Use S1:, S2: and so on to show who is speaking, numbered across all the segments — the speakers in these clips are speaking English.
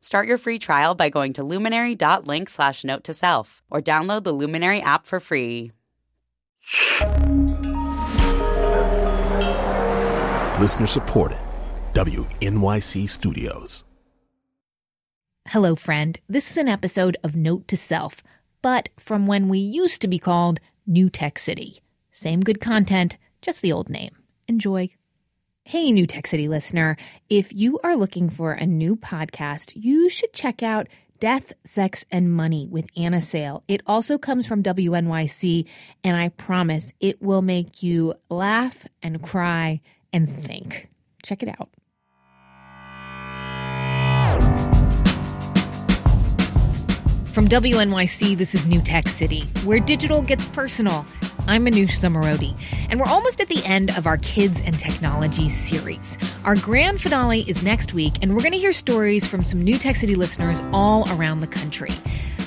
S1: Start your free trial by going to luminary.link slash note to self or download the Luminary app for free.
S2: Listener supported. WNYC Studios.
S3: Hello, friend. This is an episode of Note to Self, but from when we used to be called New Tech City. Same good content, just the old name. Enjoy. Hey, New Tech City listener. If you are looking for a new podcast, you should check out Death, Sex, and Money with Anna Sale. It also comes from WNYC, and I promise it will make you laugh and cry and think. Check it out. From WNYC, this is New Tech City, where digital gets personal. I'm Manoush Zomorodi, and we're almost at the end of our Kids and Technology series. Our grand finale is next week, and we're going to hear stories from some New Tech City listeners all around the country.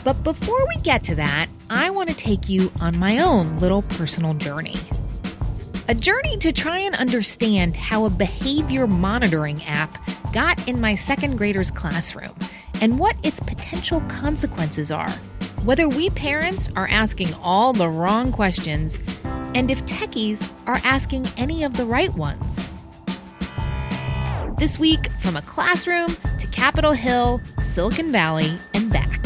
S3: But before we get to that, I want to take you on my own little personal journey. A journey to try and understand how a behavior monitoring app got in my second grader's classroom and what its potential consequences are. Whether we parents are asking all the wrong questions, and if techies are asking any of the right ones. This week, from a classroom to Capitol Hill, Silicon Valley, and back.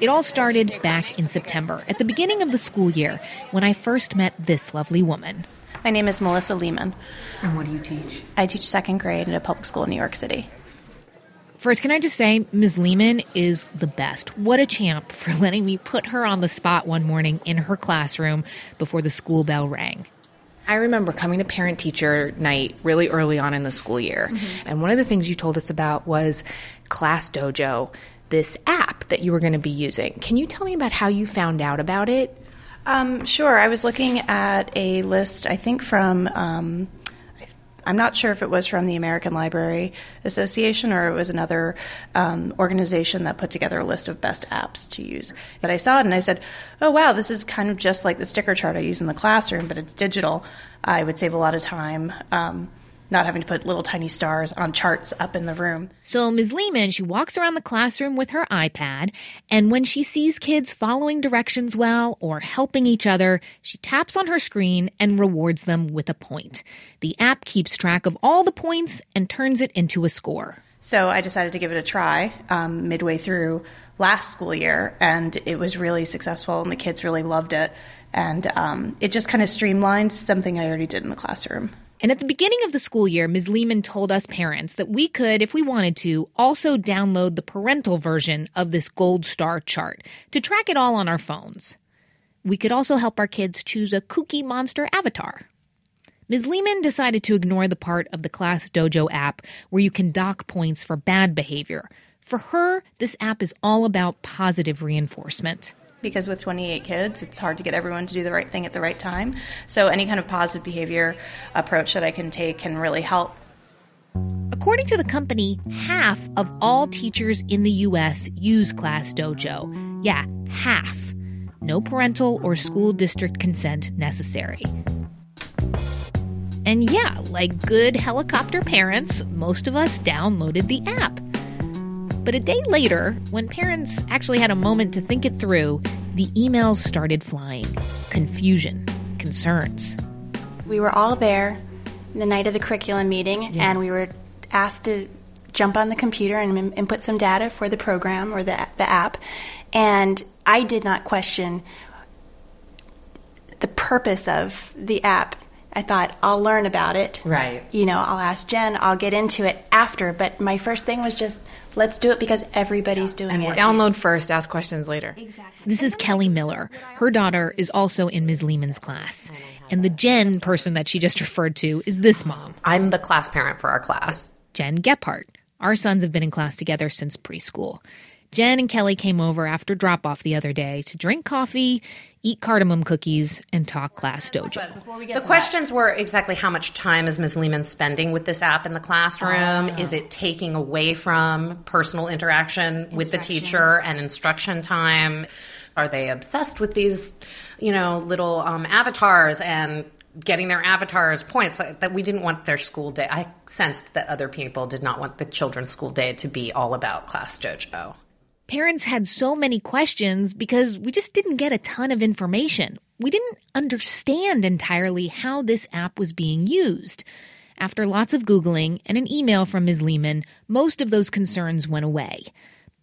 S3: It all started back in September, at the beginning of the school year, when I first met this lovely woman.
S4: My name is Melissa Lehman.
S5: And what do you teach?
S4: I teach second grade in a public school in New York City.
S3: First, can I just say, Ms. Lehman is the best. What a champ for letting me put her on the spot one morning in her classroom before the school bell rang.
S5: I remember coming to parent teacher night really early on in the school year. Mm-hmm. And one of the things you told us about was Class Dojo, this app that you were going to be using. Can you tell me about how you found out about it?
S4: Um, sure. I was looking at a list, I think from um, I'm not sure if it was from the American Library Association or it was another um, organization that put together a list of best apps to use. But I saw it and I said, oh, wow, this is kind of just like the sticker chart I use in the classroom, but it's digital. I would save a lot of time. Um, not having to put little tiny stars on charts up in the room.
S3: So Ms. Lehman, she walks around the classroom with her iPad, and when she sees kids following directions well or helping each other, she taps on her screen and rewards them with a point. The app keeps track of all the points and turns it into a score.
S4: So I decided to give it a try um, midway through last school year, and it was really successful, and the kids really loved it. And um, it just kind of streamlined something I already did in the classroom.
S3: And at the beginning of the school year, Ms. Lehman told us parents that we could, if we wanted to, also download the parental version of this gold star chart to track it all on our phones. We could also help our kids choose a kooky monster avatar. Ms. Lehman decided to ignore the part of the Class Dojo app where you can dock points for bad behavior. For her, this app is all about positive reinforcement
S4: because with 28 kids, it's hard to get everyone to do the right thing at the right time. So, any kind of positive behavior approach that I can take can really help.
S3: According to the company, half of all teachers in the U.S. use Class Dojo. Yeah, half. No parental or school district consent necessary. And yeah, like good helicopter parents, most of us downloaded the app. But a day later, when parents actually had a moment to think it through, the emails started flying confusion, concerns.
S6: We were all there the night of the curriculum meeting, yeah. and we were asked to jump on the computer and input some data for the program or the, the app. And I did not question the purpose of the app. I thought I'll learn about it.
S5: Right.
S6: You know, I'll ask Jen, I'll get into it after. But my first thing was just Let's do it because everybody's doing
S5: and
S6: it.
S5: Download first, ask questions later.
S6: Exactly.
S3: This is Kelly Miller. Her daughter is also in Ms. Lehman's class. And the Jen person that she just referred to is this mom.
S7: I'm the class parent for our class.
S3: Jen Gephardt. Our sons have been in class together since preschool. Jen and Kelly came over after drop off the other day to drink coffee, eat cardamom cookies, and talk class dojo.
S7: The questions were exactly how much time is Ms. Lehman spending with this app in the classroom? Is it taking away from personal interaction with the teacher and instruction time? Are they obsessed with these, you know, little um, avatars and getting their avatars points that we didn't want their school day? I sensed that other people did not want the children's school day to be all about class dojo.
S3: Parents had so many questions because we just didn't get a ton of information. We didn't understand entirely how this app was being used. After lots of Googling and an email from Ms. Lehman, most of those concerns went away.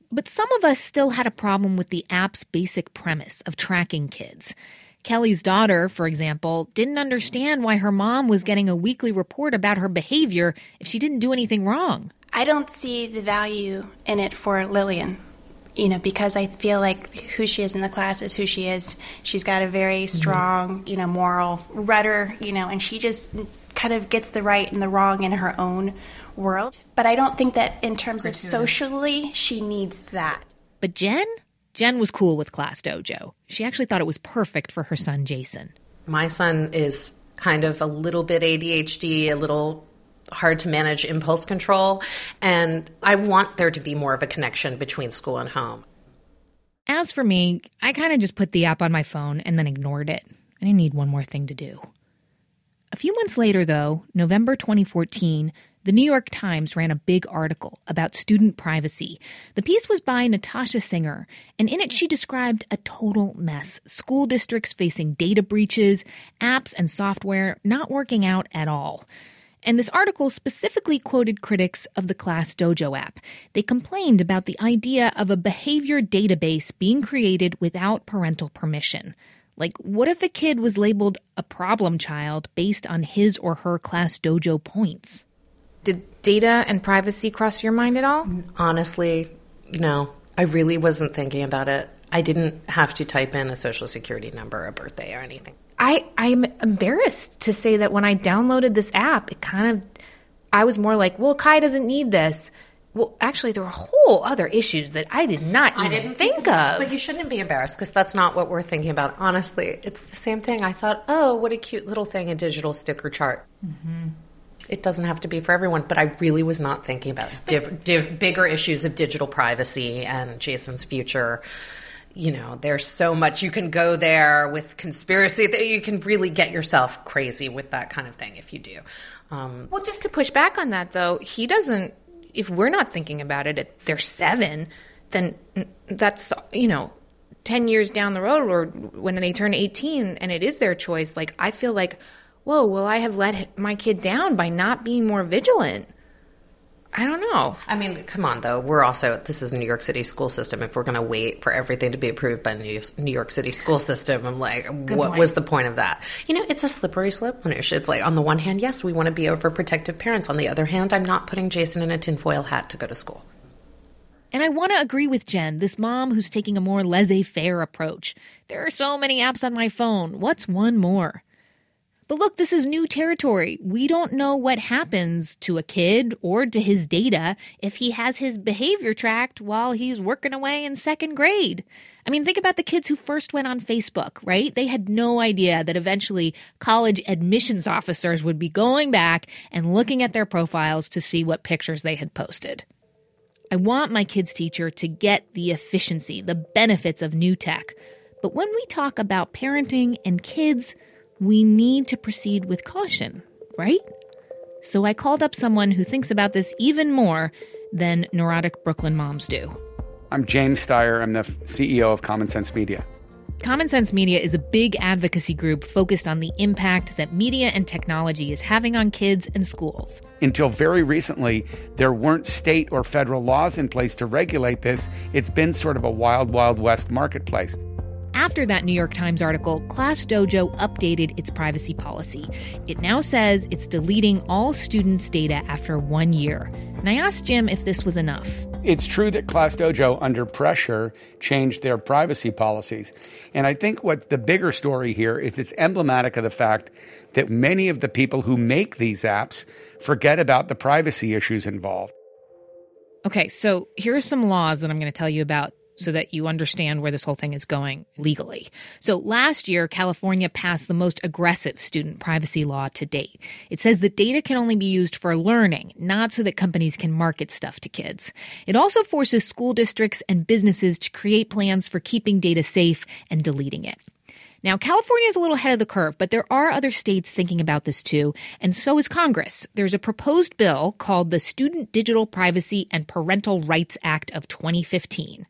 S3: But some of us still had a problem with the app's basic premise of tracking kids. Kelly's daughter, for example, didn't understand why her mom was getting a weekly report about her behavior if she didn't do anything wrong.
S6: I don't see the value in it for Lillian you know, because I feel like who she is in the class is who she is. She's got a very mm-hmm. strong, mm-hmm. you know, moral rudder, you know, and she just kind of gets the right and the wrong in her own world. But I don't think that in terms of socially, she needs that.
S3: But Jen? Jen was cool with Class Dojo. She actually thought it was perfect for her son, Jason.
S7: My son is kind of a little bit ADHD, a little hard to manage impulse control. And I want there to be more of a connection between school and home.
S3: As for me, I kind of just put the app on my phone and then ignored it. I didn't need one more thing to do. A few months later, though, November 2014, the New York Times ran a big article about student privacy. The piece was by Natasha Singer, and in it she described a total mess school districts facing data breaches, apps and software not working out at all. And this article specifically quoted critics of the Class Dojo app. They complained about the idea of a behavior database being created without parental permission. Like, what if a kid was labeled a problem child based on his or her Class Dojo points?
S5: Did data and privacy cross your mind at all?
S7: Honestly, no. I really wasn't thinking about it. I didn't have to type in a social security number, a birthday, or anything.
S5: I I'm embarrassed to say that when I downloaded this app, it kind of I was more like, well, Kai doesn't need this. Well, actually, there were whole other issues that I did not even I didn't think of.
S7: But you shouldn't be embarrassed because that's not what we're thinking about. Honestly, it's the same thing. I thought, oh, what a cute little thing, a digital sticker chart. Mm-hmm. It doesn't have to be for everyone, but I really was not thinking about div- div- bigger issues of digital privacy and Jason's future you know, there's so much you can go there with conspiracy that you can really get yourself crazy with that kind of thing if you do.
S5: Um, well, just to push back on that, though, he doesn't. If we're not thinking about it, at they're seven, then that's you know, ten years down the road, or when they turn eighteen, and it is their choice. Like I feel like, whoa, will I have let my kid down by not being more vigilant? I don't know.
S7: I mean, come on, though. We're also, this is New York City school system. If we're going to wait for everything to be approved by the New York City school system, I'm like, Good what point. was the point of that? You know, it's a slippery slope. It's like, on the one hand, yes, we want to be overprotective parents. On the other hand, I'm not putting Jason in a tinfoil hat to go to school.
S3: And I want to agree with Jen, this mom who's taking a more laissez faire approach. There are so many apps on my phone. What's one more? But look, this is new territory. We don't know what happens to a kid or to his data if he has his behavior tracked while he's working away in second grade. I mean, think about the kids who first went on Facebook, right? They had no idea that eventually college admissions officers would be going back and looking at their profiles to see what pictures they had posted. I want my kids' teacher to get the efficiency, the benefits of new tech. But when we talk about parenting and kids, we need to proceed with caution, right? So I called up someone who thinks about this even more than neurotic Brooklyn moms do.
S8: I'm James Steyer. I'm the CEO of Common Sense Media.
S3: Common Sense Media is a big advocacy group focused on the impact that media and technology is having on kids and schools.
S8: Until very recently, there weren't state or federal laws in place to regulate this. It's been sort of a wild, wild west marketplace.
S3: After that New York Times article, Class Dojo updated its privacy policy. It now says it's deleting all students' data after one year. And I asked Jim if this was enough.
S8: It's true that Class Dojo, under pressure, changed their privacy policies. And I think what the bigger story here is it's emblematic of the fact that many of the people who make these apps forget about the privacy issues involved.
S3: Okay, so here are some laws that I'm going to tell you about so that you understand where this whole thing is going legally. So last year, California passed the most aggressive student privacy law to date. It says that data can only be used for learning, not so that companies can market stuff to kids. It also forces school districts and businesses to create plans for keeping data safe and deleting it. Now, California is a little ahead of the curve, but there are other states thinking about this too, and so is Congress. There's a proposed bill called the Student Digital Privacy and Parental Rights Act of 2015.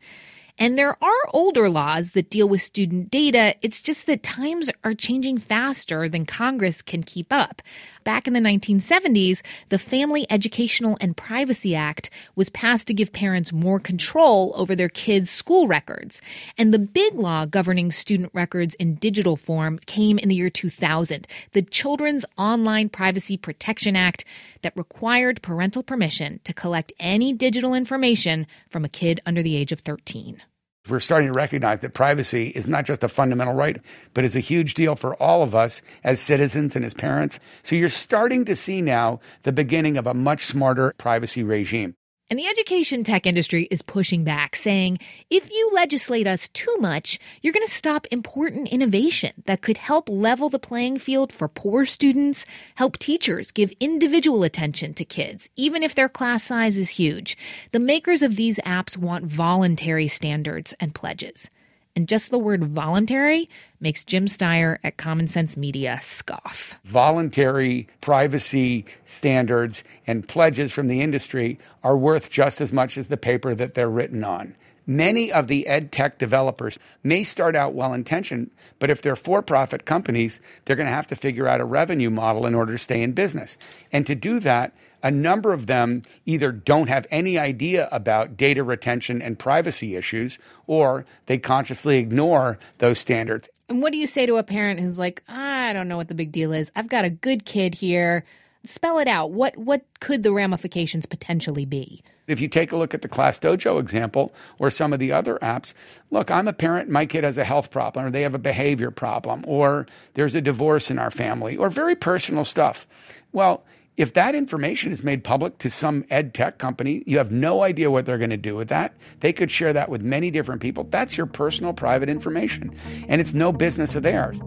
S3: And there are older laws that deal with student data. It's just that times are changing faster than Congress can keep up. Back in the 1970s, the Family Educational and Privacy Act was passed to give parents more control over their kids' school records. And the big law governing student records in digital form came in the year 2000, the Children's Online Privacy Protection Act that required parental permission to collect any digital information from a kid under the age of 13
S8: we're starting to recognize that privacy is not just a fundamental right, but is a huge deal for all of us as citizens and as parents. So you're starting to see now the beginning of a much smarter privacy regime.
S3: And the education tech industry is pushing back, saying if you legislate us too much, you're going to stop important innovation that could help level the playing field for poor students, help teachers give individual attention to kids, even if their class size is huge. The makers of these apps want voluntary standards and pledges. And just the word voluntary makes Jim Steyer at Common Sense Media scoff.
S8: Voluntary privacy standards and pledges from the industry are worth just as much as the paper that they're written on. Many of the ed tech developers may start out well intentioned, but if they're for profit companies, they're going to have to figure out a revenue model in order to stay in business. And to do that, a number of them either don't have any idea about data retention and privacy issues, or they consciously ignore those standards.
S3: And what do you say to a parent who's like, I don't know what the big deal is? I've got a good kid here. Spell it out. What what could the ramifications potentially be?
S8: If you take a look at the Class Dojo example or some of the other apps, look, I'm a parent, my kid has a health problem or they have a behavior problem or there's a divorce in our family or very personal stuff. Well, if that information is made public to some ed tech company, you have no idea what they're going to do with that. They could share that with many different people. That's your personal private information, and it's no business of theirs.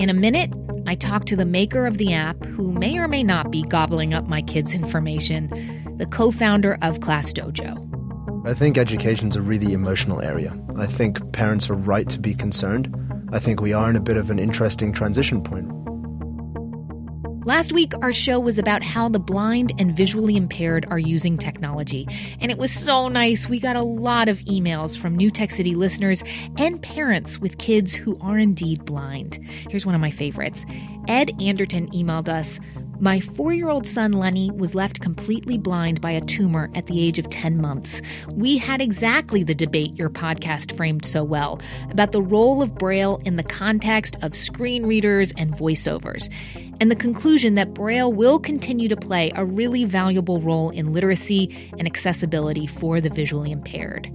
S3: In a minute, I talk to the maker of the app, who may or may not be gobbling up my kids' information, the co founder of Class Dojo.
S9: I think education's a really emotional area. I think parents are right to be concerned. I think we are in a bit of an interesting transition point
S3: Last week, our show was about how the blind and visually impaired are using technology. And it was so nice. We got a lot of emails from New Tech City listeners and parents with kids who are indeed blind. Here's one of my favorites Ed Anderton emailed us my four year old son Lenny was left completely blind by a tumor at the age of 10 months. We had exactly the debate your podcast framed so well about the role of Braille in the context of screen readers and voiceovers, and the conclusion that Braille will continue to play a really valuable role in literacy and accessibility for the visually impaired.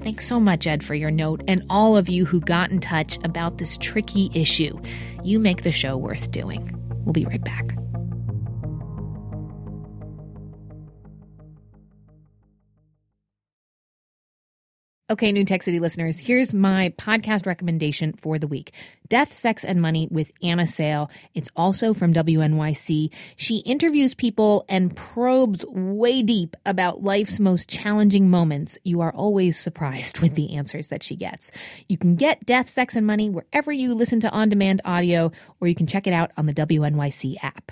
S3: Thanks so much, Ed, for your note, and all of you who got in touch about this tricky issue. You make the show worth doing. We'll be right back. Okay, New Tech City listeners, here's my podcast recommendation for the week Death, Sex, and Money with Anna Sale. It's also from WNYC. She interviews people and probes way deep about life's most challenging moments. You are always surprised with the answers that she gets. You can get Death, Sex, and Money wherever you listen to on demand audio, or you can check it out on the WNYC app.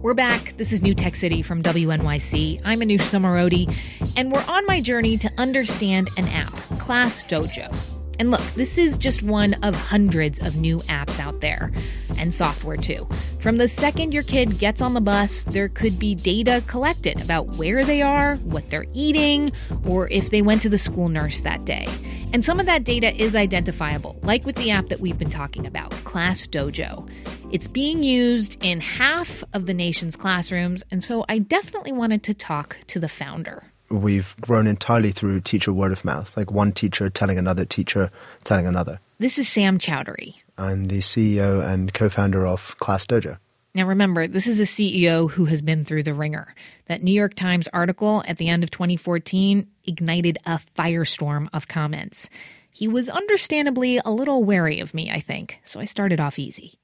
S3: We're back. This is New Tech City from WNYC. I'm Manoush Zomorodi, and we're on my journey to understand an app, Class Dojo. And look, this is just one of hundreds of new apps out there, and software too. From the second your kid gets on the bus, there could be data collected about where they are, what they're eating, or if they went to the school nurse that day. And some of that data is identifiable, like with the app that we've been talking about, Class Dojo. It's being used in half of the nation's classrooms, and so I definitely wanted to talk to the founder.
S9: We've grown entirely through teacher word of mouth, like one teacher telling another teacher telling another.
S3: This is Sam Chaudhary.
S9: I'm the CEO and co founder of Class Dojo.
S10: Now, remember, this is a CEO who has been through the wringer. That New York Times article at the end of 2014 ignited a firestorm of comments. He was understandably a little wary of me, I think, so I started off easy.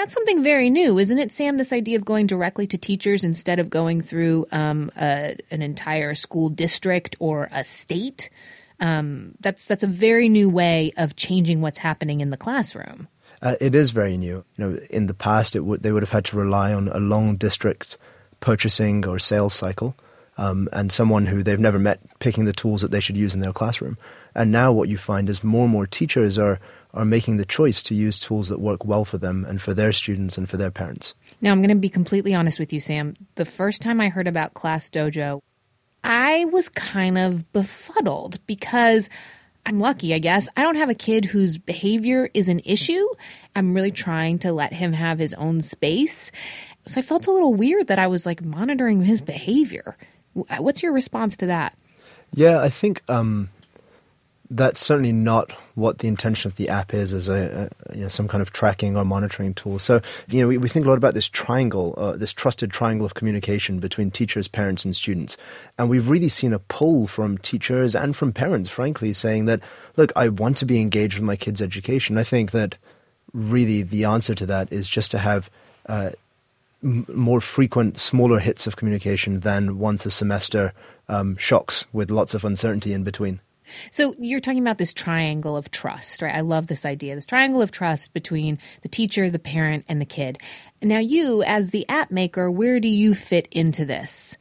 S3: That's something very new, isn't it, Sam? This idea of going directly to teachers instead of going through um, a, an entire school district or a state. Um, that's that's a very new way of changing what's happening in the classroom.
S9: Uh, it is very new. You know, in the past, it they would have had to rely on a long district purchasing or sales cycle, um, and someone who they've never met picking the tools that they should use in their classroom. And now, what you find is more and more teachers are are making the choice to use tools that work well for them and for their students and for their parents.
S3: Now, I'm going to be completely honest with you, Sam. The first time I heard about Class Dojo, I was kind of befuddled because I'm lucky, I guess. I don't have a kid whose behavior is an issue. I'm really trying to let him have his own space. So I felt a little weird that I was like monitoring his behavior. What's your response to that?
S9: Yeah, I think um, that's certainly not what the intention of the app is as a, a you know, some kind of tracking or monitoring tool. So you know we, we think a lot about this triangle, uh, this trusted triangle of communication between teachers, parents, and students, and we've really seen a pull from teachers and from parents, frankly, saying that look, I want to be engaged with my kids' education. I think that really the answer to that is just to have. Uh, more frequent, smaller hits of communication than once a semester um, shocks with lots of uncertainty in between.
S3: So you're talking about this triangle of trust, right? I love this idea. This triangle of trust between the teacher, the parent, and the kid. Now, you, as the app maker, where do you fit into this?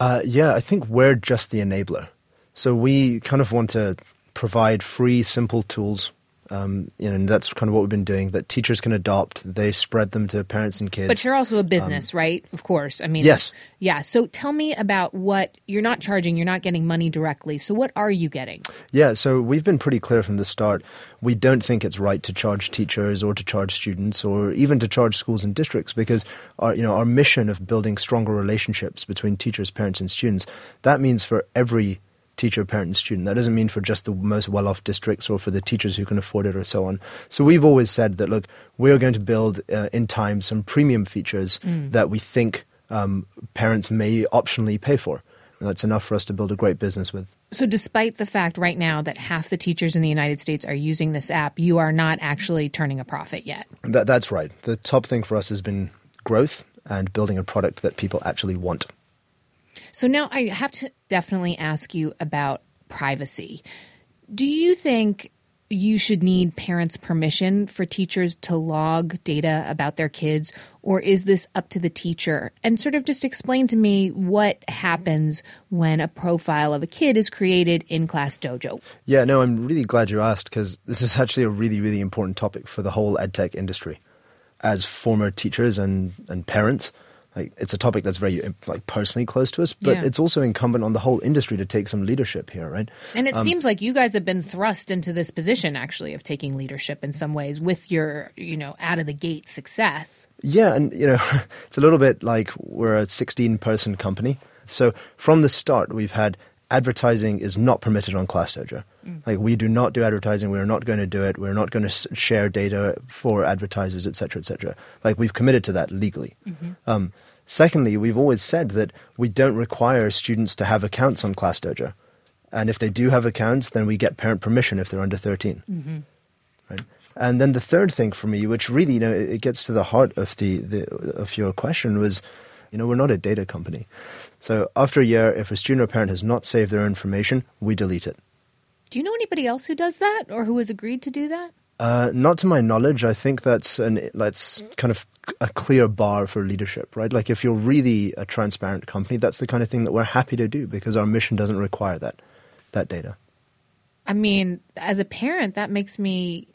S9: Uh, yeah, I think we're just the enabler. So we kind of want to provide free, simple tools um, you know, and that's kind of what we've been doing. That teachers can adopt. They spread them to parents and kids.
S3: But you're also a business, um, right? Of course. I mean,
S9: yes,
S3: yeah. So tell me about what you're not charging. You're not getting money directly. So what are you getting?
S9: Yeah. So we've been pretty clear from the start. We don't think it's right to charge teachers or to charge students or even to charge schools and districts because our, you know, our mission of building stronger relationships between teachers, parents, and students. That means for every teacher, parent, and student. That doesn't mean for just the most well off districts or for the teachers who can afford it or so on. So we've always said that, look, we're going to build uh, in time some premium features mm. that we think um, parents may optionally pay for. And that's enough for us to build a great business with.
S3: So, despite the fact right now that half the teachers in the United States are using this app, you are not actually turning a profit yet.
S9: That, that's right. The top thing for us has been growth and building a product that people actually want.
S3: So now I have to definitely ask you about privacy. Do you think you should need parents' permission for teachers to log data about their kids, or is this up to the teacher? And sort of just explain to me what happens when a profile of a kid is created in Class Dojo.
S9: Yeah, no, I'm really glad you asked because this is actually a really, really important topic for the whole edtech industry. As former teachers and, and parents, like it's a topic that's very like personally close to us, but yeah. it's also incumbent on the whole industry to take some leadership here, right?
S3: And it um, seems like you guys have been thrust into this position actually of taking leadership in some ways with your, you know, out of the gate success.
S9: Yeah, and you know, it's a little bit like we're a 16 person company. So from the start, we've had advertising is not permitted on Class Dojo. Mm. Like we do not do advertising. We are not going to do it. We're not going to share data for advertisers, etc., etc. Like we've committed to that legally. Mm-hmm. Um, secondly, we've always said that we don't require students to have accounts on Class Dojo, and if they do have accounts, then we get parent permission if they're under 13 mm-hmm. Right. And then the third thing for me, which really you know it gets to the heart of the, the of your question, was you know we're not a data company. So after a year, if a student or parent has not saved their information, we delete it.
S3: Do you know anybody else who does that or who has agreed to do that?
S9: Uh, not to my knowledge. I think that's an that's kind of a clear bar for leadership, right? Like if you're really a transparent company, that's the kind of thing that we're happy to do because our mission doesn't require that that data.
S3: I mean, as a parent, that makes me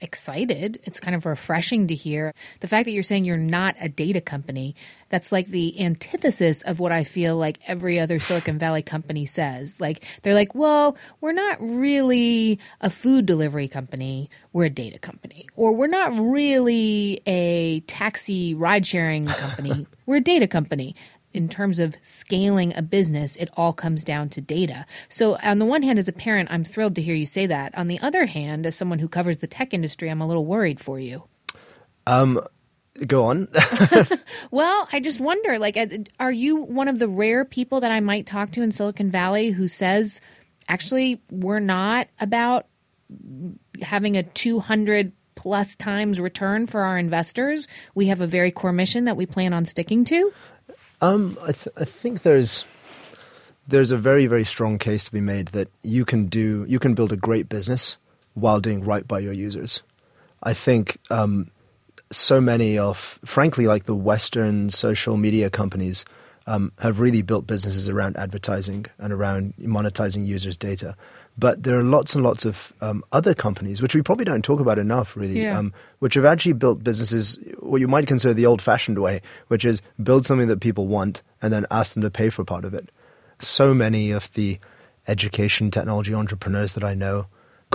S3: excited. It's kind of refreshing to hear. The fact that you're saying you're not a data company, that's like the antithesis of what I feel like every other Silicon Valley company says. Like, they're like, well, we're not really a food delivery company, we're a data company. Or we're not really a taxi ride sharing company, we're a data company in terms of scaling a business, it all comes down to data. So, on the one hand, as a parent, I'm thrilled to hear you say that. On the other hand, as someone who covers the tech industry, I'm a little worried for you.
S9: Um, Go on.
S3: Well, I just wonder like uh, are you one of the rare people that I might talk to in Silicon Valley who says actually we're not about having a 200 plus times return for our investors. We have a very core mission that we plan on sticking to.
S9: Um, I, th- I think there's there's a very very strong case to be made that you can do you can build a great business while doing right by your users. I think um, so many of frankly like the Western social media companies um, have really built businesses around advertising and around monetizing users' data. But there are lots and lots of um, other companies, which we probably don't talk about enough, really,
S3: Yeah.
S9: um, which have actually built businesses what you might consider the old fashioned way, which is build something that people want and then ask them to pay for part of it. So many of the education technology entrepreneurs that I know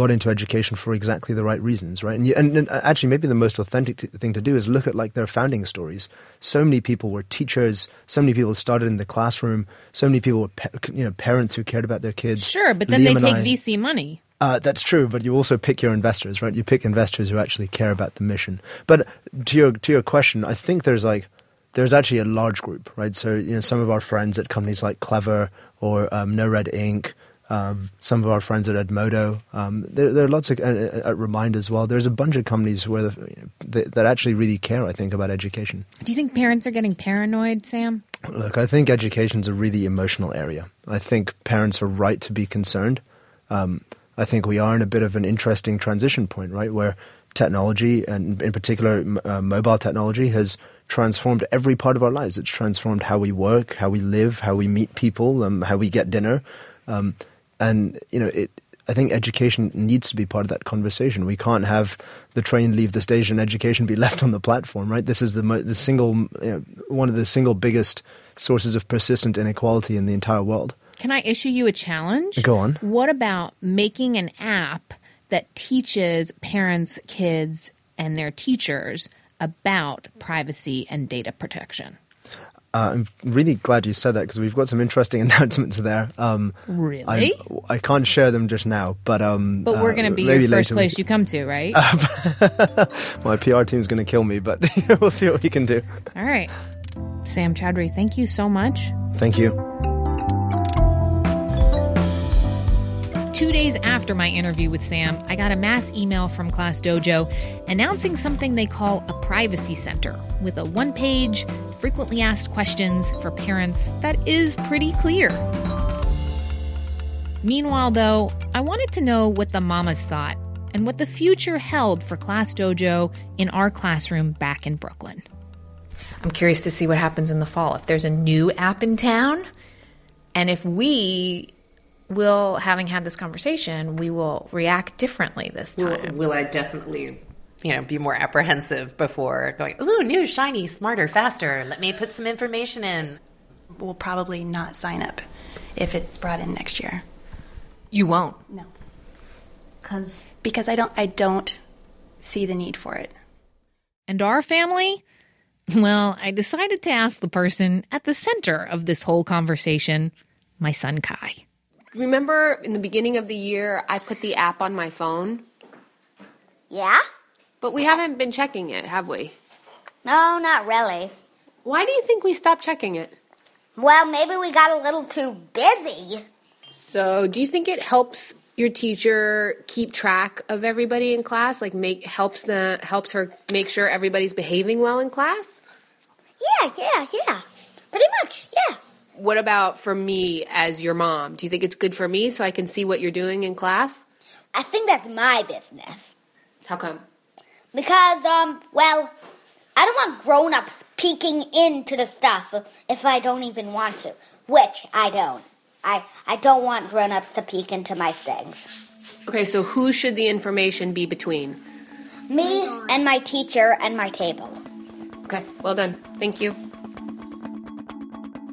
S9: got into education for exactly the right reasons, right? And, and, and actually, maybe the most authentic t- thing to do is look at like their founding stories. So many people were teachers. So many people started in the classroom. So many people were, pa- you know, parents who cared about their kids.
S3: Sure, but then
S9: Liam
S3: they take
S9: I-
S3: VC money.
S9: uh, that's true, but you also pick your investors, right? You pick investors who actually care about the mission. But to your to your question, I think there's like there's actually a large group, right? So you know, some of our friends at companies like Clever or um, NoRedInk. Um, some of our friends at Edmodo, um, there, there are lots of uh, at Remind as well. There's a bunch of companies where the, that, that actually really care. I think about education.
S3: Do you think parents are getting paranoid, Sam?
S9: Look, I think education's a really emotional area. I think parents are right to be concerned. Um, I think we are in a bit of an interesting transition point, right, where technology, and in particular uh, mobile technology, has transformed every part of our lives. It's transformed how we work, how we live, how we meet people, um, how we get dinner, um, and you know it. I think education needs to be part of that conversation. We can't have the train leave the station, education be left on the platform, right? This is the mo- the single you know, one of the single biggest sources of persistent inequality in the entire world.
S3: Can I issue you a challenge?
S9: Go on.
S3: What about making an app that teaches parents, kids, and their teachers about privacy and data protection?
S9: Uh, I'm really glad you said that because we've got some interesting announcements there. Um,
S3: Really?
S9: I, I can't share them just now, but um,
S3: But we're
S9: uh,
S3: going to be
S9: maybe
S3: your first
S9: we-
S3: place you come to, right?
S9: My PR team's going to kill me, but we'll see what we can do.
S3: All right. Sam Chaudhary, thank you so much.
S9: Thank you.
S3: Two days after my interview with Sam, I got a mass email from Class Dojo announcing something they call a privacy center with a one page, frequently asked questions for parents that is pretty clear. Meanwhile, though, I wanted to know what the mamas thought and what the future held for Class Dojo in our classroom back in Brooklyn.
S5: I'm curious to see what happens in the fall. If there's a new app in town, and if we will, having had this conversation, we will react differently this
S7: Will,
S5: time.
S7: will I definitely, you know, be more apprehensive before going, ooh, new, shiny, smarter, faster. Let me put some information in.
S6: We'll probably not sign up if it's brought in next year.
S5: You won't.
S6: No,
S5: Because
S6: because I don't. I don't see the need for it.
S3: And our family? Well, I decided to ask the person at the center of this whole conversation, my son Kai.
S11: Remember in the beginning of the year, I put the app on my phone,
S12: Yeah?
S11: but we haven't been checking it, have we?
S12: No, not really.
S11: Why do you think we stopped checking it?
S12: Well, maybe we got a little too busy.
S11: So, do you think it helps your teacher keep track of everybody in class? Like, make helps the helps her make sure everybody's behaving well in class?
S12: Yeah, yeah, yeah. Pretty much, yeah.
S11: What about for me as your mom? Do you think it's good for me so I can see what you're doing in class?
S12: I think that's my business.
S11: How come?
S12: Because, um, well, I don't want grown ups peeking into the stuff if I don't even want to, which I don't. I, I don't want grown ups to peek into my things.
S11: Okay, so who should the information be between?
S12: Me and my teacher and my table.
S11: Okay, well done. Thank you.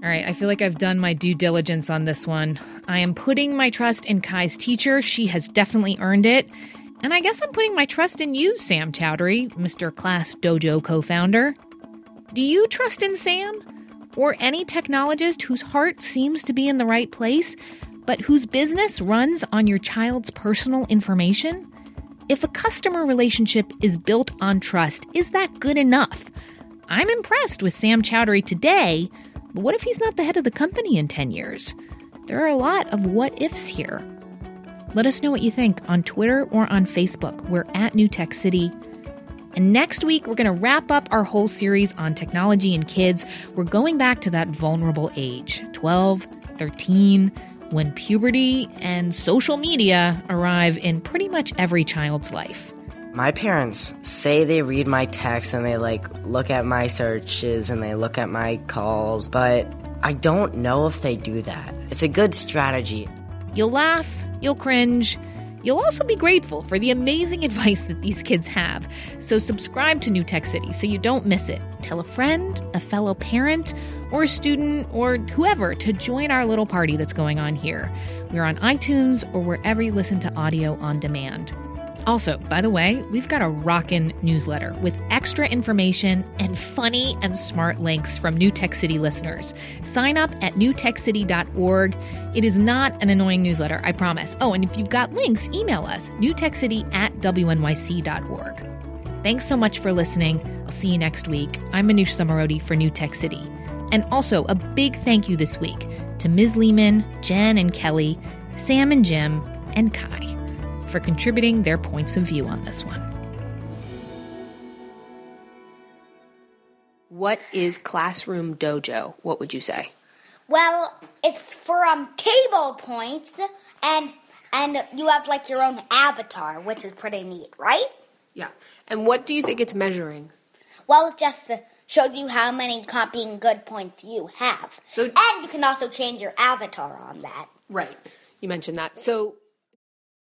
S3: All right, I feel like I've done my due diligence on this one. I am putting my trust in Kai's teacher. She has definitely earned it. And I guess I'm putting my trust in you, Sam Chaudhary, Mr. Class Dojo co founder. Do you trust in Sam? Or any technologist whose heart seems to be in the right place, but whose business runs on your child's personal information? If a customer relationship is built on trust, is that good enough? I'm impressed with Sam Chaudhary today, but what if he's not the head of the company in 10 years? There are a lot of what ifs here. Let us know what you think on Twitter or on Facebook. We're at New Tech City. And next week, we're going to wrap up our whole series on technology and kids. We're going back to that vulnerable age 12, 13, when puberty and social media arrive in pretty much every child's life.
S13: My parents say they read my texts and they like look at my searches and they look at my calls, but I don't know if they do that. It's a good strategy.
S3: You'll laugh, you'll cringe, You'll also be grateful for the amazing advice that these kids have. So subscribe to New Tech City so you don't miss it. Tell a friend, a fellow parent, or a student, or whoever to join our little party that's going on here. We're on iTunes or wherever you listen to audio on demand. Also, by the way, we've got a rockin' newsletter with extra information and funny and smart links from New Tech City listeners. Sign up at newtechcity.org. It is not an annoying newsletter, I promise. Oh, and if you've got links, email us newtechcity at wnyc.org. Thanks so much for listening. I'll see you next week. I'm Manoush Zomorodi for New Tech City. And also, a big thank you this week to Ms. Lehman, Jen and Kelly, Sam and Jim, and Kai for contributing their points of view on this one.
S11: What is Classroom Dojo? What would you say?
S12: Well, it's from um table points and and you have like your own avatar, which is pretty neat, right?
S11: Yeah. And what do you think it's measuring?
S12: Well, it just uh, shows you how many copying good points you have.
S11: So,
S12: and you can also change your avatar on that.
S11: Right. You mentioned that. So